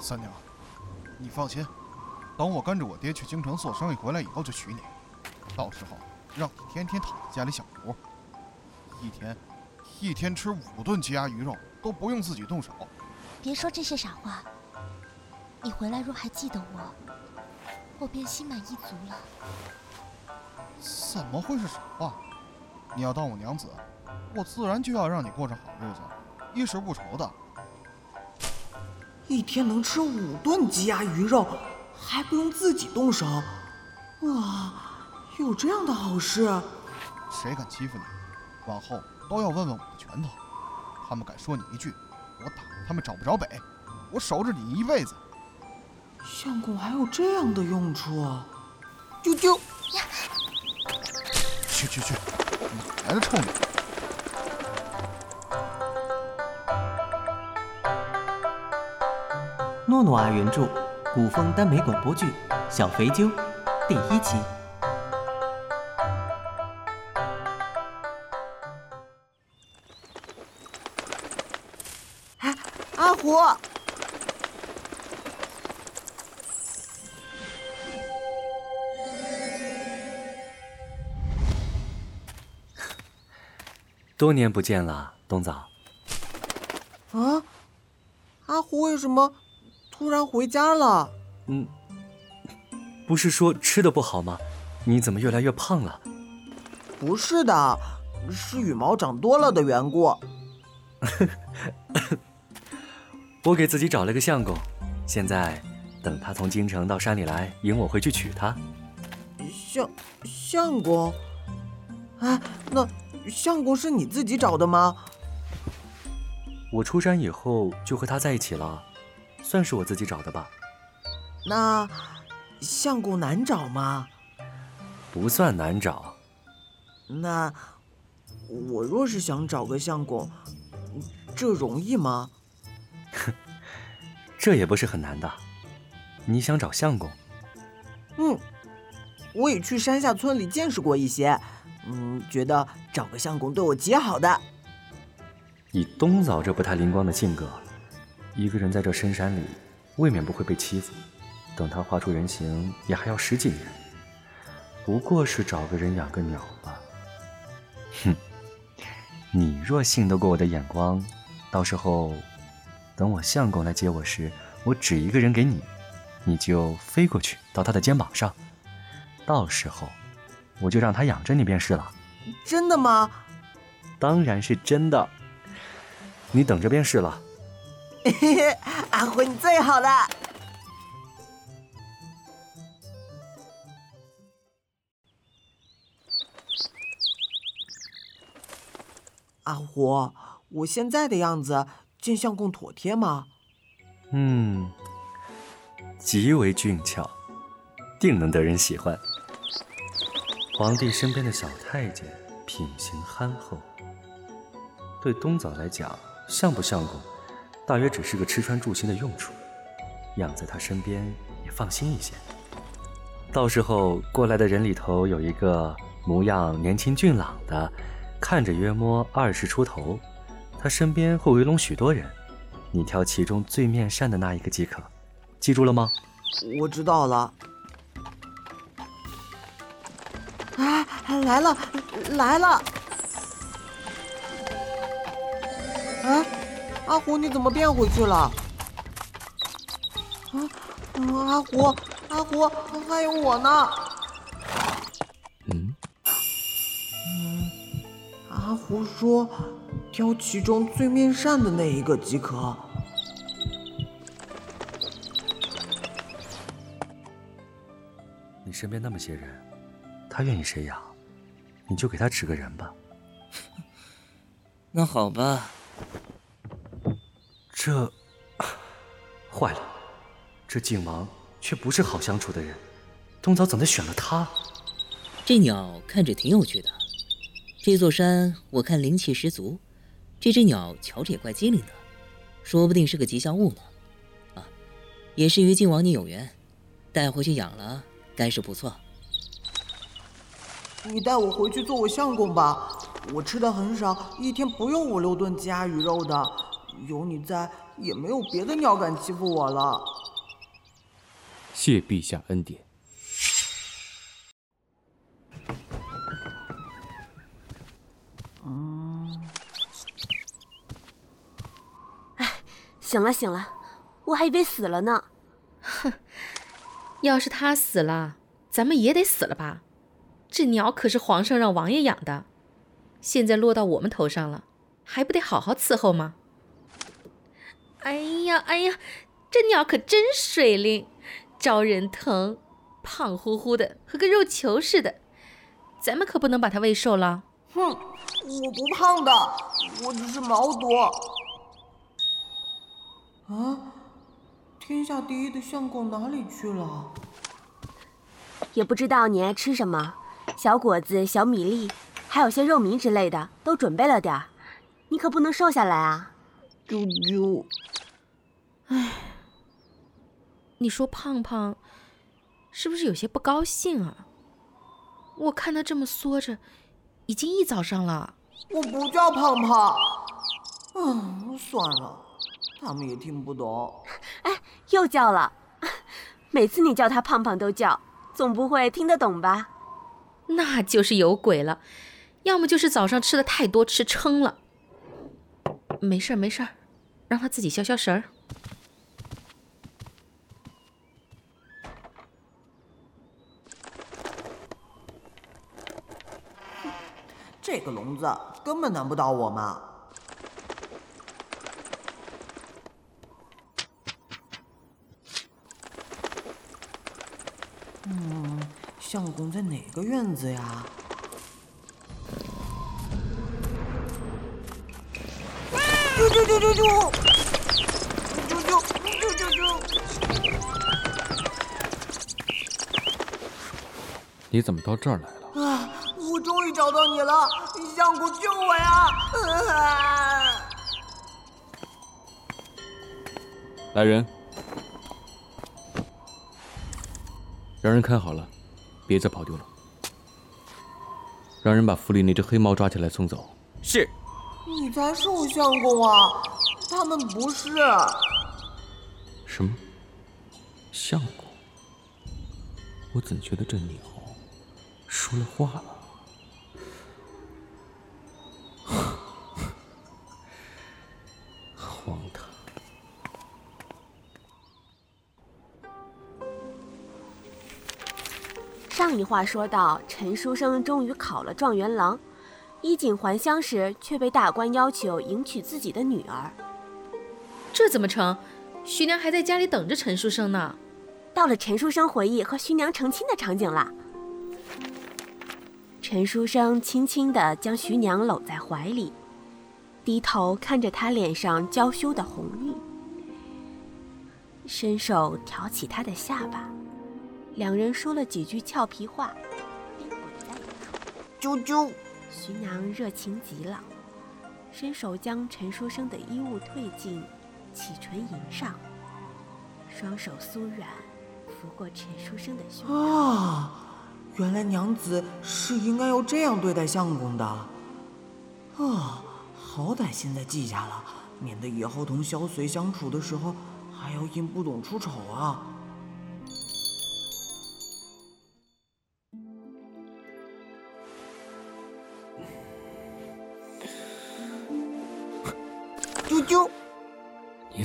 三娘，你放心，等我跟着我爹去京城做生意回来以后就娶你，到时候让你天天躺在家里享福，一天一天吃五顿鸡鸭鱼肉都不用自己动手。别说这些傻话，你回来若还记得我，我便心满意足了。怎么会是傻话？你要当我娘子，我自然就要让你过上好日子，衣食不愁的。一天能吃五顿鸡鸭鱼肉，还不用自己动手，哇，有这样的好事？谁敢欺负你，往后都要问问我的拳头。他们敢说你一句，我打他们找不着北，我守着你一辈子。相公还有这样的用处？啾啾！去去去，哪来的臭女？诺诺啊原著，古风耽美广播剧《小肥啾》第一期。哎，阿虎，多年不见了，冬枣。啊，阿虎为什么突然回家了？嗯，不是说吃的不好吗？你怎么越来越胖了？不是的，是羽毛长多了的缘故。我给自己找了个相公，现在等他从京城到山里来迎我回去娶她。相相公，哎，那相公是你自己找的吗？我出山以后就和他在一起了，算是我自己找的吧。那相公难找吗？不算难找。那我若是想找个相公，这容易吗？这也不是很难的。你想找相公？嗯，我也去山下村里见识过一些，嗯，觉得找个相公对我极好的。以冬枣这不太灵光的性格，一个人在这深山里，未免不会被欺负。等他画出人形，也还要十几年。不过是找个人养个鸟吧。哼，你若信得过我的眼光，到时候等我相公来接我时，我指一个人给你，你就飞过去到他的肩膀上，到时候我就让他养着你便是了。真的吗？当然是真的。你等着便是了。阿虎你最好了。阿虎，我现在的样子见相公妥帖吗？嗯，极为俊俏，定能得人喜欢。皇帝身边的小太监，品行憨厚。对冬枣来讲，像不相公，大约只是个吃穿住行的用处，养在他身边也放心一些。到时候过来的人里头有一个模样年轻俊朗的，看着约摸二十出头，他身边会围拢许多人，你挑其中最面善的那一个即可，记住了吗？我知道了。啊，来了，来了！阿虎，你怎么变回去了？啊，阿虎，阿虎，还有我呢。嗯，嗯，阿虎说，挑其中最面善的那一个即可。你身边那么些人，他愿意谁养，你就给他指个人吧。那好吧。这坏了，这靖王却不是好相处的人，冬枣怎么选了他？这鸟看着挺有趣的，这座山我看灵气十足，这只鸟瞧着也怪机灵的，说不定是个吉祥物呢。啊，也是与靖王你有缘，带回去养了，该是不错。你带我回去做我相公吧，我吃的很少，一天不用五六顿鸡鸭鱼肉的。有你在，也没有别的鸟敢欺负我了。谢陛下恩典。嗯，哎，醒了醒了，我还以为死了呢。哼，要是他死了，咱们也得死了吧？这鸟可是皇上让王爷养的，现在落到我们头上了，还不得好好伺候吗？哎呀哎呀，这鸟可真水灵，招人疼，胖乎乎的，和个肉球似的，咱们可不能把它喂瘦了。哼，我不胖的，我只是毛多。啊，天下第一的相公哪里去了？也不知道你爱吃什么，小果子、小米粒，还有些肉糜之类的，都准备了点儿。你可不能瘦下来啊！啾啾。唉，你说胖胖是不是有些不高兴啊？我看他这么缩着。已经一早上了，我不叫胖胖。嗯，算了，他们也听不懂。哎，又叫了。每次你叫他胖胖都叫，总不会听得懂吧？那就是有鬼了，要么就是早上吃的太多，吃撑了。没事儿，没事儿，让他自己消消食儿。这个笼子根本难不倒我嘛！嗯，相公在哪个院子呀？啾啾啾啾啾！啾啾啾啾啾！你怎么到这儿来了？啊！我终于找到你了，相公救我呀！来人，让人看好了，别再跑丢了。让人把府里那只黑猫抓起来送走。是。你才是我相公啊！他们不是。什么？相公？我怎觉得这鸟说了话了？话说到，陈书生终于考了状元郎，衣锦还乡时，却被大官要求迎娶自己的女儿。这怎么成？徐娘还在家里等着陈书生呢。到了陈书生回忆和徐娘成亲的场景了。陈书生轻轻地将徐娘搂在怀里。低头看着她脸上娇羞的红晕，伸手挑起她的下巴，两人说了几句俏皮话，便滚在一处。啾啾，徐娘热情极了，伸手将陈书生的衣物褪尽，启唇迎上，双手酥软，拂过陈书生的胸。啊，原来娘子是应该要这样对待相公的。啊。好歹现在记下了，免得以后同萧随相处的时候还要因不懂出丑啊！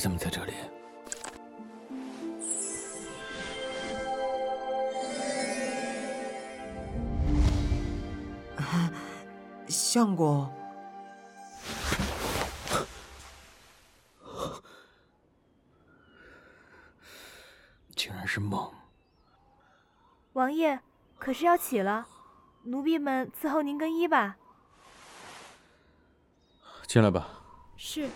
怎么在这里？相公。竟然是梦。王爷，可是要起了，奴婢们伺候您更衣吧。进来吧。是。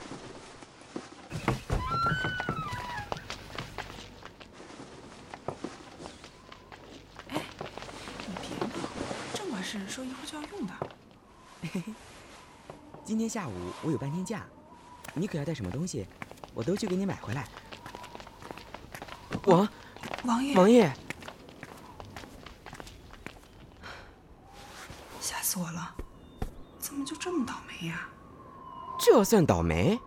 这管事说一会儿就要用的。今天下午我有半天假，你可要带什么东西，我都去给你买回来。王。王爷，王爷，吓死我了！怎么就这么倒霉呀？这算倒霉？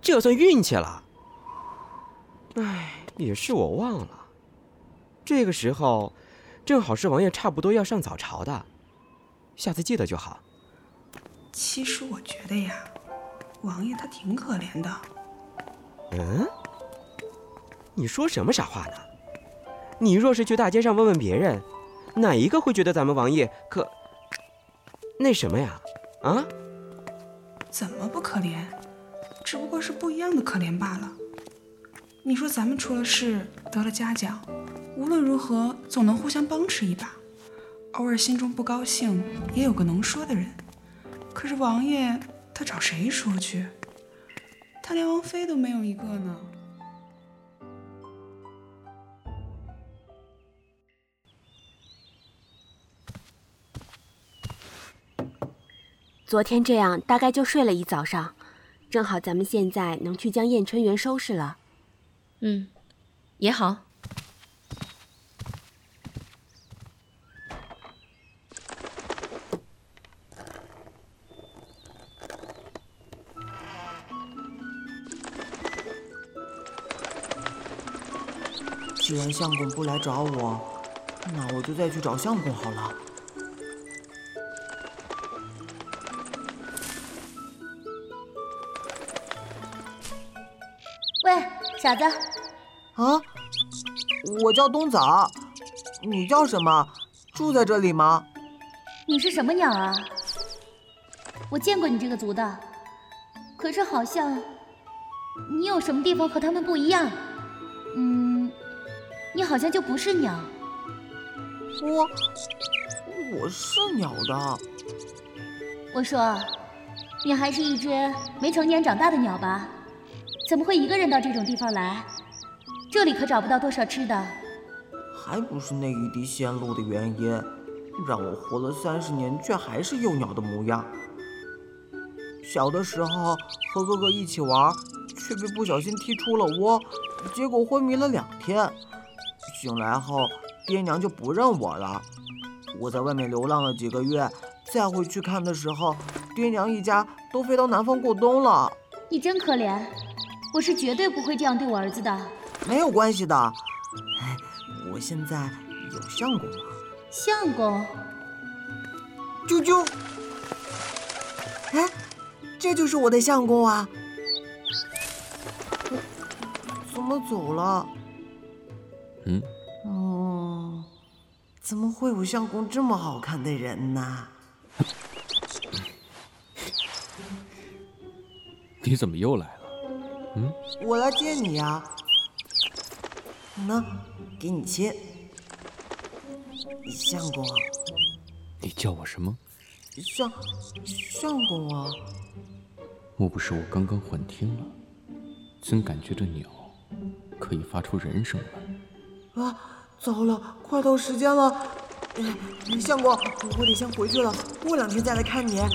这算运气了。哎，也是我忘了，这个时候正好是王爷差不多要上早朝的，下次记得就好。其实我觉得呀，王爷他挺可怜的。嗯？你说什么傻话呢？你若是去大街上问问别人，哪一个会觉得咱们王爷可那什么呀？啊？怎么不可怜？只不过是不一样的可怜罢了。你说咱们出了事得了嘉奖，无论如何总能互相帮持一把，偶尔心中不高兴也有个能说的人。可是王爷他找谁说去？他连王妃都没有一个呢。昨天这样大概就睡了一早上，正好咱们现在能去将燕春园收拾了。嗯，也好。既然相公不来找我，那我就再去找相公好了。喂，傻子。啊，我叫冬枣，你叫什么？住在这里吗？你是什么鸟啊？我见过你这个族的，可是好像你有什么地方和他们不一样。好像就不是鸟。我我是鸟的。我说，你还是一只没成年长大的鸟吧？怎么会一个人到这种地方来？这里可找不到多少吃的。还不是那一滴仙露的原因，让我活了三十年，却还是幼鸟的模样。小的时候和哥哥一起玩，却被不小心踢出了窝，结果昏迷了两天。醒来后，爹娘就不认我了。我在外面流浪了几个月，再回去看的时候，爹娘一家都飞到南方过冬了。你真可怜，我是绝对不会这样对我儿子的。没有关系的，哎，我现在有相公了。相公，啾啾，哎，这就是我的相公啊！怎么走了？嗯？哦，怎么会有相公这么好看的人呢？你怎么又来了？嗯？我来接你呀。喏，给你亲。相公，你叫我什么？相相公啊。莫不是我刚刚幻听了？怎感觉这鸟可以发出人声来？啊，糟了，快到时间了。相公，我得先回去了，过两天再来看你。啊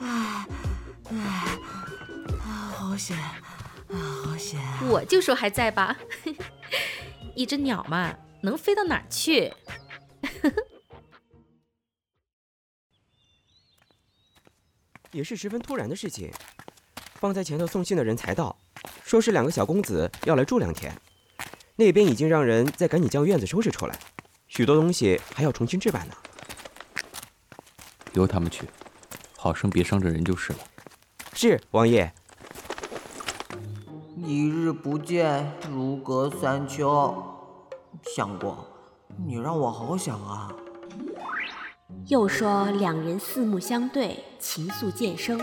啊啊，好险啊，好险！我就说还在吧，一只鸟嘛，能飞到哪儿去？也是十分突然的事情。放在前头送信的人才到，说是两个小公子要来住两天，那边已经让人在赶紧将院子收拾出来，许多东西还要重新置办呢。由他们去，好生别伤着人就是了。是王爷。一日不见，如隔三秋。相公，你让我好想啊。又说两人四目相对，情愫渐生。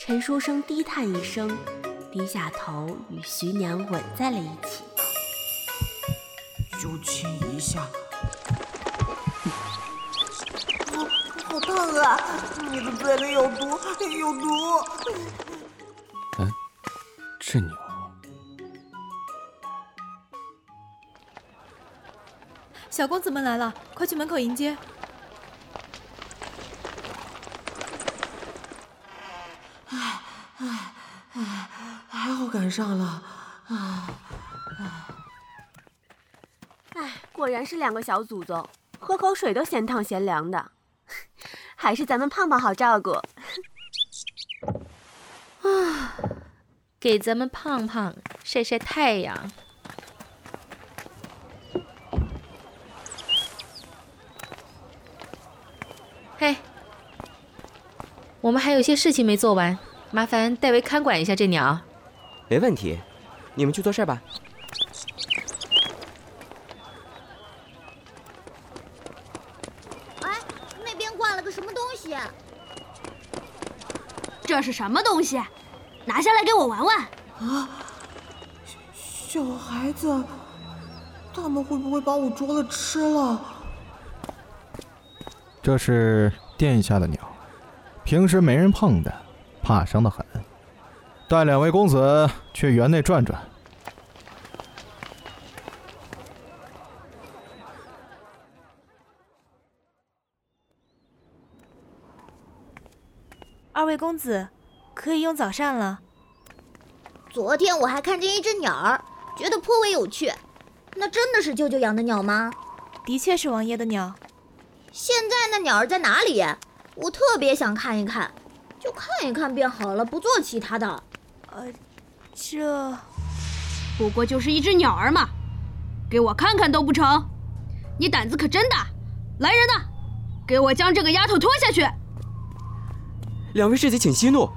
陈书生低叹一声，低下头与徐娘吻在了一起。就亲一下。好，好烫啊！你的嘴里有毒，有毒。嗯，这鸟。小公子们来了，快去门口迎接。唉上了。啊啊！果然是两个小祖宗，喝口水都嫌烫嫌凉的，还是咱们胖胖好照顾。啊，给咱们胖胖晒晒太阳。嘿，我们还有些事情没做完，麻烦代为看管一下这鸟。没问题，你们去做事吧。哎，那边挂了个什么东西？这是什么东西？拿下来给我玩玩。啊，小孩子，他们会不会把我捉了吃了？这是殿下的鸟，平时没人碰的，怕生的很。带两位公子去园内转转。二位公子，可以用早膳了。昨天我还看见一只鸟儿，觉得颇为有趣。那真的是舅舅养的鸟吗？的确是王爷的鸟。现在那鸟儿在哪里？我特别想看一看，就看一看便好了，不做其他的。呃，这不过就是一只鸟儿嘛，给我看看都不成？你胆子可真大！来人呐，给我将这个丫头拖下去！两位世子请息怒，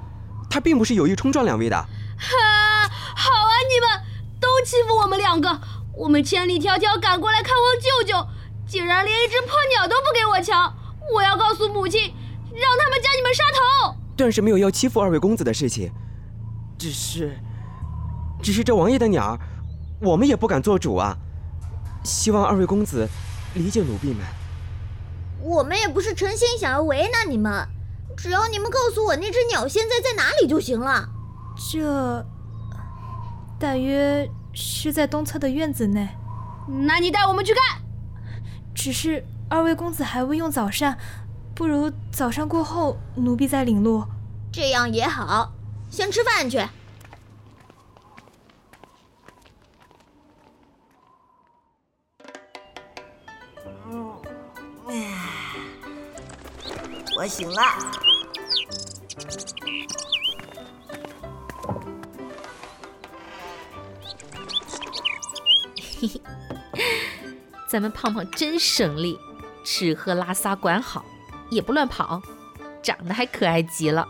他并不是有意冲撞两位的。哈，好啊，你们都欺负我们两个，我们千里迢迢赶过来看望舅舅，竟然连一只破鸟都不给我瞧！我要告诉母亲，让他们将你们杀头！段氏没有要欺负二位公子的事情，只是，只是这王爷的鸟儿，我们也不敢做主啊。希望二位公子理解奴婢们。我们也不是诚心想要为难你们，只要你们告诉我那只鸟现在在哪里就行了。这大约是在东侧的院子内。那你带我们去看。只是二位公子还未用早膳，不如早膳过后奴婢再领路。这样也好，先吃饭去。嗯，我醒了。嘿嘿，咱们胖胖真省力，吃喝拉撒管好，也不乱跑，长得还可爱极了。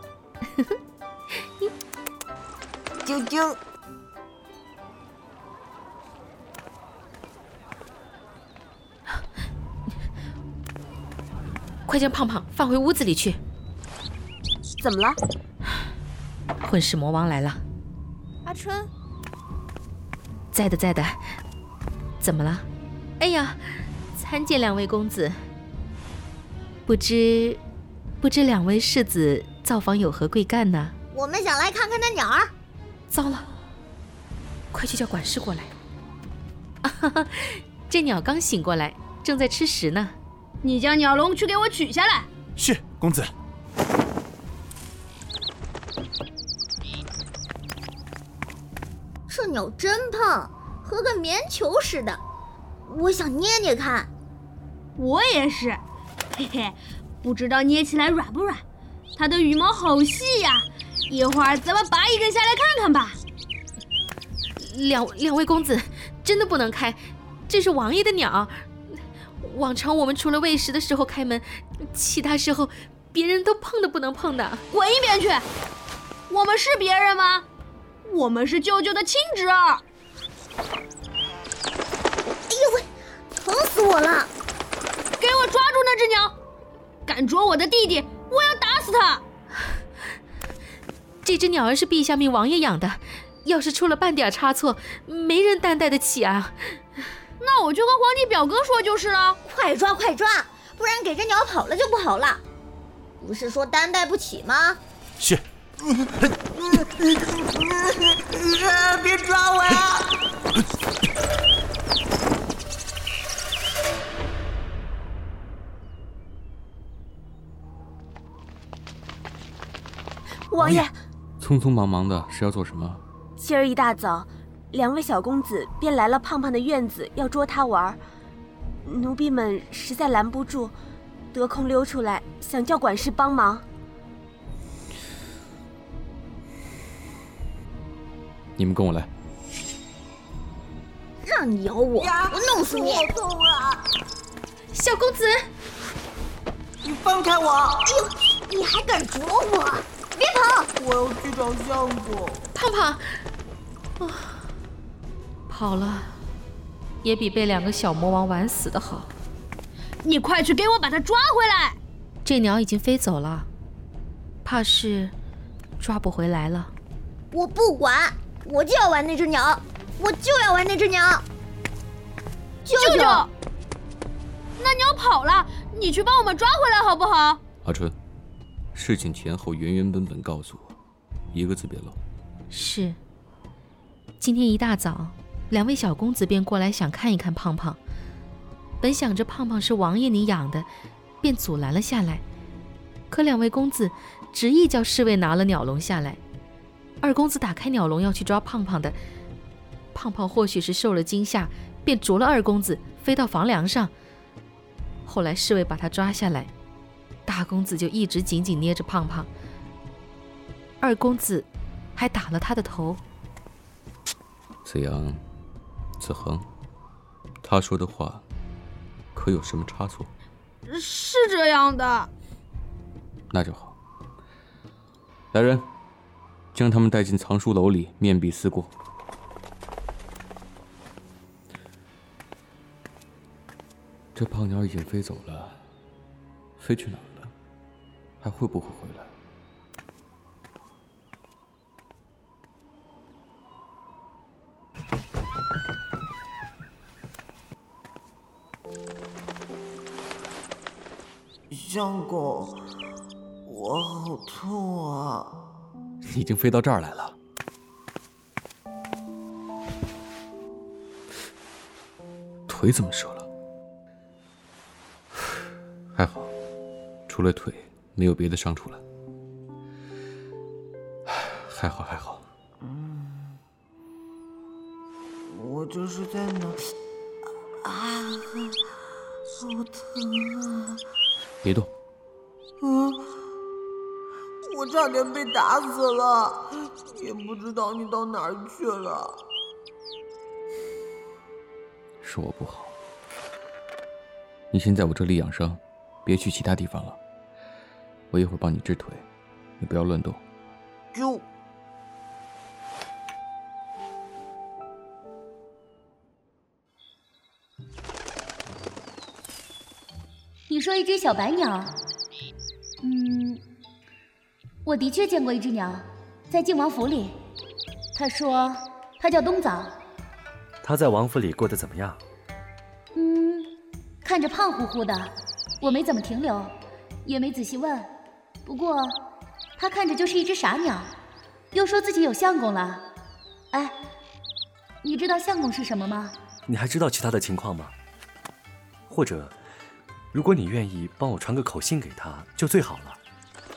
啾啾。快将胖胖放回屋子里去。怎么了？混世魔王来了。阿春，在的，在的。怎么了？哎呀，参见两位公子。不知，不知两位世子造访有何贵干呢？我们想来看看那鸟儿。糟了，快去叫管事过来。啊哈哈，这鸟刚醒过来，正在吃食呢。你将鸟笼去给我取下来。是，公子。这鸟真胖，和个棉球似的，我想捏捏看。我也是，嘿嘿，不知道捏起来软不软。它的羽毛好细呀，一会儿咱们拔一根下来看看吧。两两位公子，真的不能开，这是王爷的鸟。往常我们除了喂食的时候开门，其他时候别人都碰都不能碰的。滚一边去！我们是别人吗？我们是舅舅的亲侄儿。哎呦喂，疼死我了！给我抓住那只鸟！敢啄我的弟弟，我要打死他！这只鸟儿是陛下命王爷养的，要是出了半点差错，没人担待得起啊。那我就跟皇帝表哥说就是了。快抓快抓，不然给这鸟跑了就不好了。不是说担待不起吗？是。别抓我呀！王爷，匆匆忙忙的是要做什么？今儿一大早，两位小公子便来了胖胖的院子，要捉他玩。奴婢们实在拦不住，得空溜出来，想叫管事帮忙。你们跟我来。让你咬我，我弄死你！好痛啊！小公子，你放开我！哎呦，你还敢啄我？别跑！我要去找相公。胖胖，啊，跑了，也比被两个小魔王玩死的好。你快去给我把他抓回来！这鸟已经飞走了，怕是抓不回来了。我不管，我就要玩那只鸟。我就要玩那只鸟，舅舅，那鸟跑了，你去帮我们抓回来好不好？阿春，事情前后原原本本告诉我，一个字别漏。是。今天一大早，两位小公子便过来想看一看胖胖，本想着胖胖是王爷你养的，便阻拦了下来。可两位公子执意叫侍卫拿了鸟笼下来，二公子打开鸟笼要去抓胖胖的。胖胖或许是受了惊吓，便啄了二公子，飞到房梁上。后来侍卫把他抓下来，大公子就一直紧紧捏着胖胖，二公子还打了他的头。子阳，子恒，他说的话可有什么差错？是这样的。那就好。来人，将他们带进藏书楼里，面壁思过。这胖鸟已经飞走了，飞去哪儿了？还会不会回来？相公，我好痛啊！已经飞到这儿来了，腿怎么折了？还好，除了腿，没有别的伤处了。还好还好。嗯，我这是在哪？啊，好疼啊！别动。嗯，我差点被打死了，也不知道你到哪儿去了。是我不好。你先在我这里养伤。别去其他地方了，我一会儿帮你治腿，你不要乱动。就。你说一只小白鸟？嗯，我的确见过一只鸟，在靖王府里。他说他叫冬枣。他在王府里过得怎么样？嗯，看着胖乎乎的。我没怎么停留，也没仔细问。不过，他看着就是一只傻鸟，又说自己有相公了。哎，你知道相公是什么吗？你还知道其他的情况吗？或者，如果你愿意帮我传个口信给他，就最好了。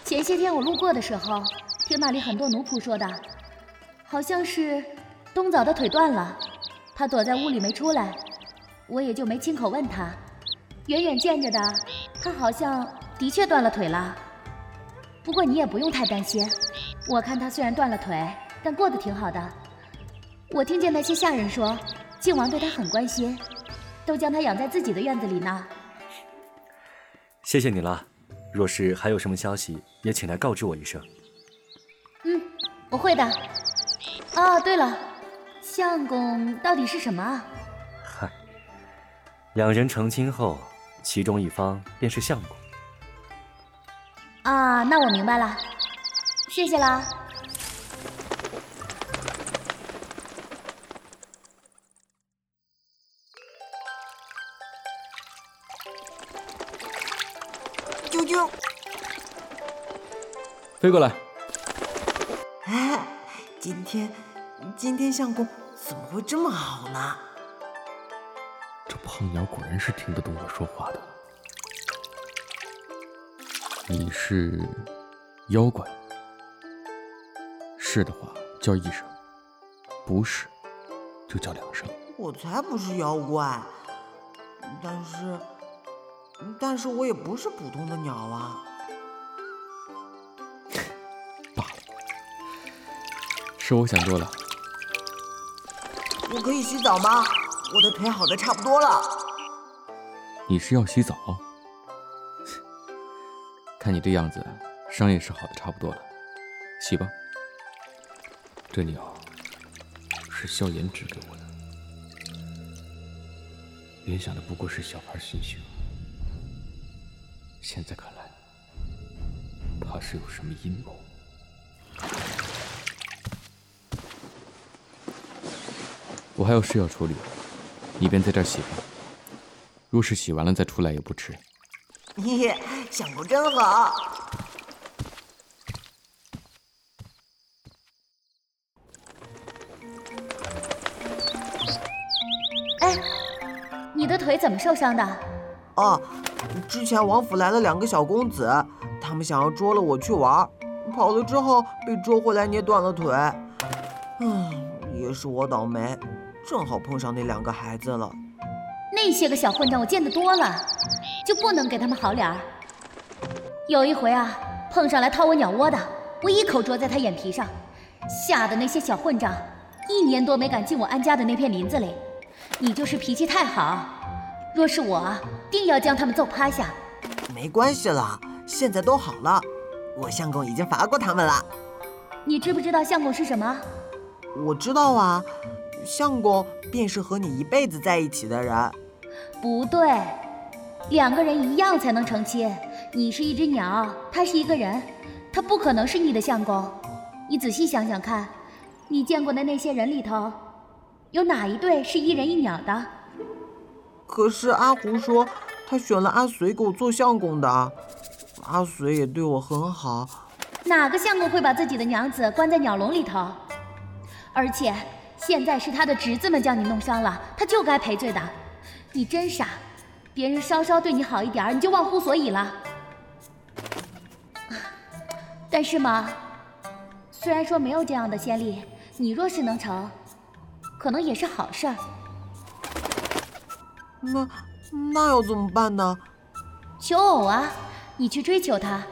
前些天我路过的时候，听那里很多奴仆说的，好像是冬枣的腿断了，他躲在屋里没出来，我也就没亲口问他。远远见着的，他好像的确断了腿了。不过你也不用太担心，我看他虽然断了腿，但过得挺好的。我听见那些下人说，靖王对他很关心，都将他养在自己的院子里呢。谢谢你了，若是还有什么消息，也请来告知我一声。嗯，我会的。哦，对了，相公到底是什么啊？嗨，两人成亲后。其中一方便是相公啊，那我明白了，谢谢啦。啾啾，飞过来。哎，今天今天相公怎么会这么好呢？这胖鸟果然是听得懂我说话的。你是妖怪？是的话叫一声，不是就叫两声。我才不是妖怪，但是，但是我也不是普通的鸟啊。罢了，是我想多了。我可以洗澡吗？我的腿好的差不多了。你是要洗澡？看你这样子，伤也是好的差不多了，洗吧。这鸟是萧炎指给我的，原想的不过是小孩心性，现在看来，怕是有什么阴谋。我还有事要处理，你便在这儿洗吧。若是洗完了再出来也不迟。嘿嘿，相公真好。哎，你的腿怎么受伤的？哦，之前王府来了两个小公子，他们想要捉了我去玩，跑了之后被捉回来捏断了腿。嗯，也是我倒霉，正好碰上那两个孩子了。那些个小混蛋我见得多了，就不能给他们好脸儿？有一回啊，碰上来掏我鸟窝的，我一口啄在他眼皮上，吓得那些小混账一年多没敢进我安家的那片林子里。你就是脾气太好，若是我，定要将他们揍趴下。没关系啦，现在都好了，我相公已经罚过他们了。你知不知道相公是什么？我知道啊，相公便是和你一辈子在一起的人。不对，两个人一样才能成亲。你是一只鸟，他是一个人，他不可能是你的相公。你仔细想想看，你见过的那些人里头，有哪一对是一人一鸟的？可是阿胡说他选了阿随给我做相公的，阿随也对我很好。哪个相公会把自己的娘子关在鸟笼里头？而且现在是他的侄子们将你弄伤了，他就该赔罪的。你真傻，别人稍稍对你好一点你就忘乎所以了。但是嘛，虽然说没有这样的先例，你若是能成，可能也是好事儿。那那要怎么办呢？求偶啊，你去追求他，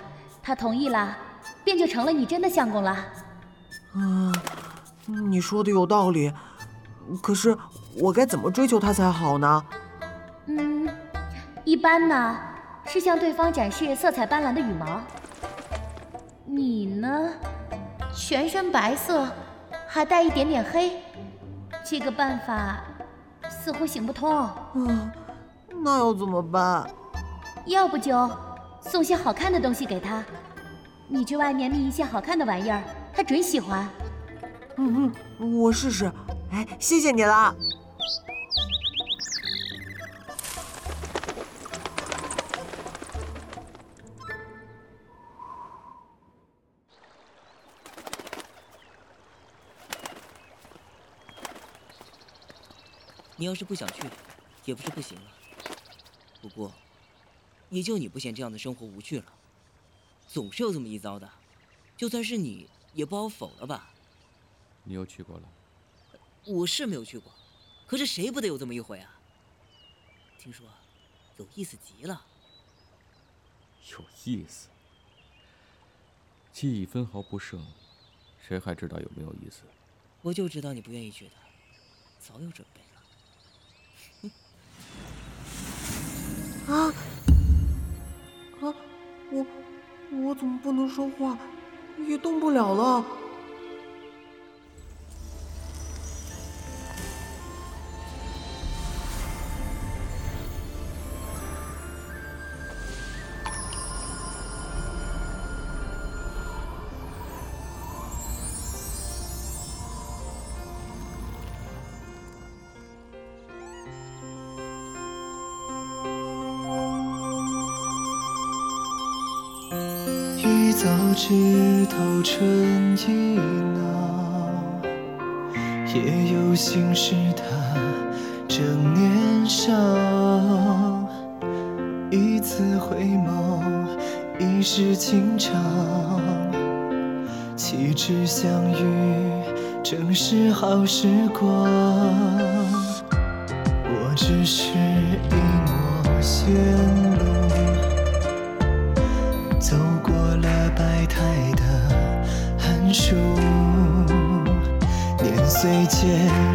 他同意了，便就成了你真的相公了。啊，你说的有道理，可是我该怎么追求他才好呢？嗯，一般呢是向对方展示色彩斑斓的羽毛。你呢，全身白色，还带一点点黑，这个办法似乎行不通。嗯，那要怎么办？要不就送些好看的东西给他，你去外面觅一些好看的玩意儿，他准喜欢。嗯嗯，我试试。哎，谢谢你了。你要是不想去，也不是不行啊。不过，也就你不嫌这样的生活无趣了。总是有这么一遭的，就算是你，也不好否了吧？你又去过了？我是没有去过，可是谁不得有这么一回啊？听说有意思极了。有意思？记忆分毫不剩，谁还知道有没有意思？我就知道你不愿意去的，早有准备。啊！啊！我我怎么不能说话，也动不了了？早知透春意老，也有心事他正年少。一次回眸，一世情长。岂知相遇，正是好时光。我只是一抹线夜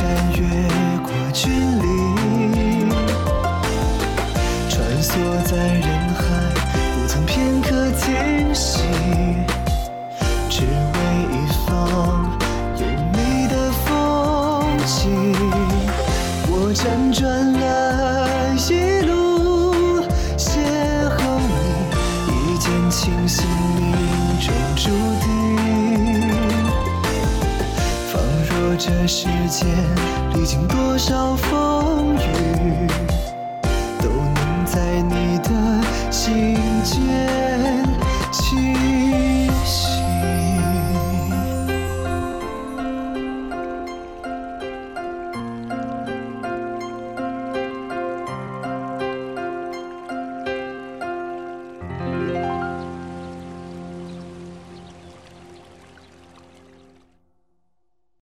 山，越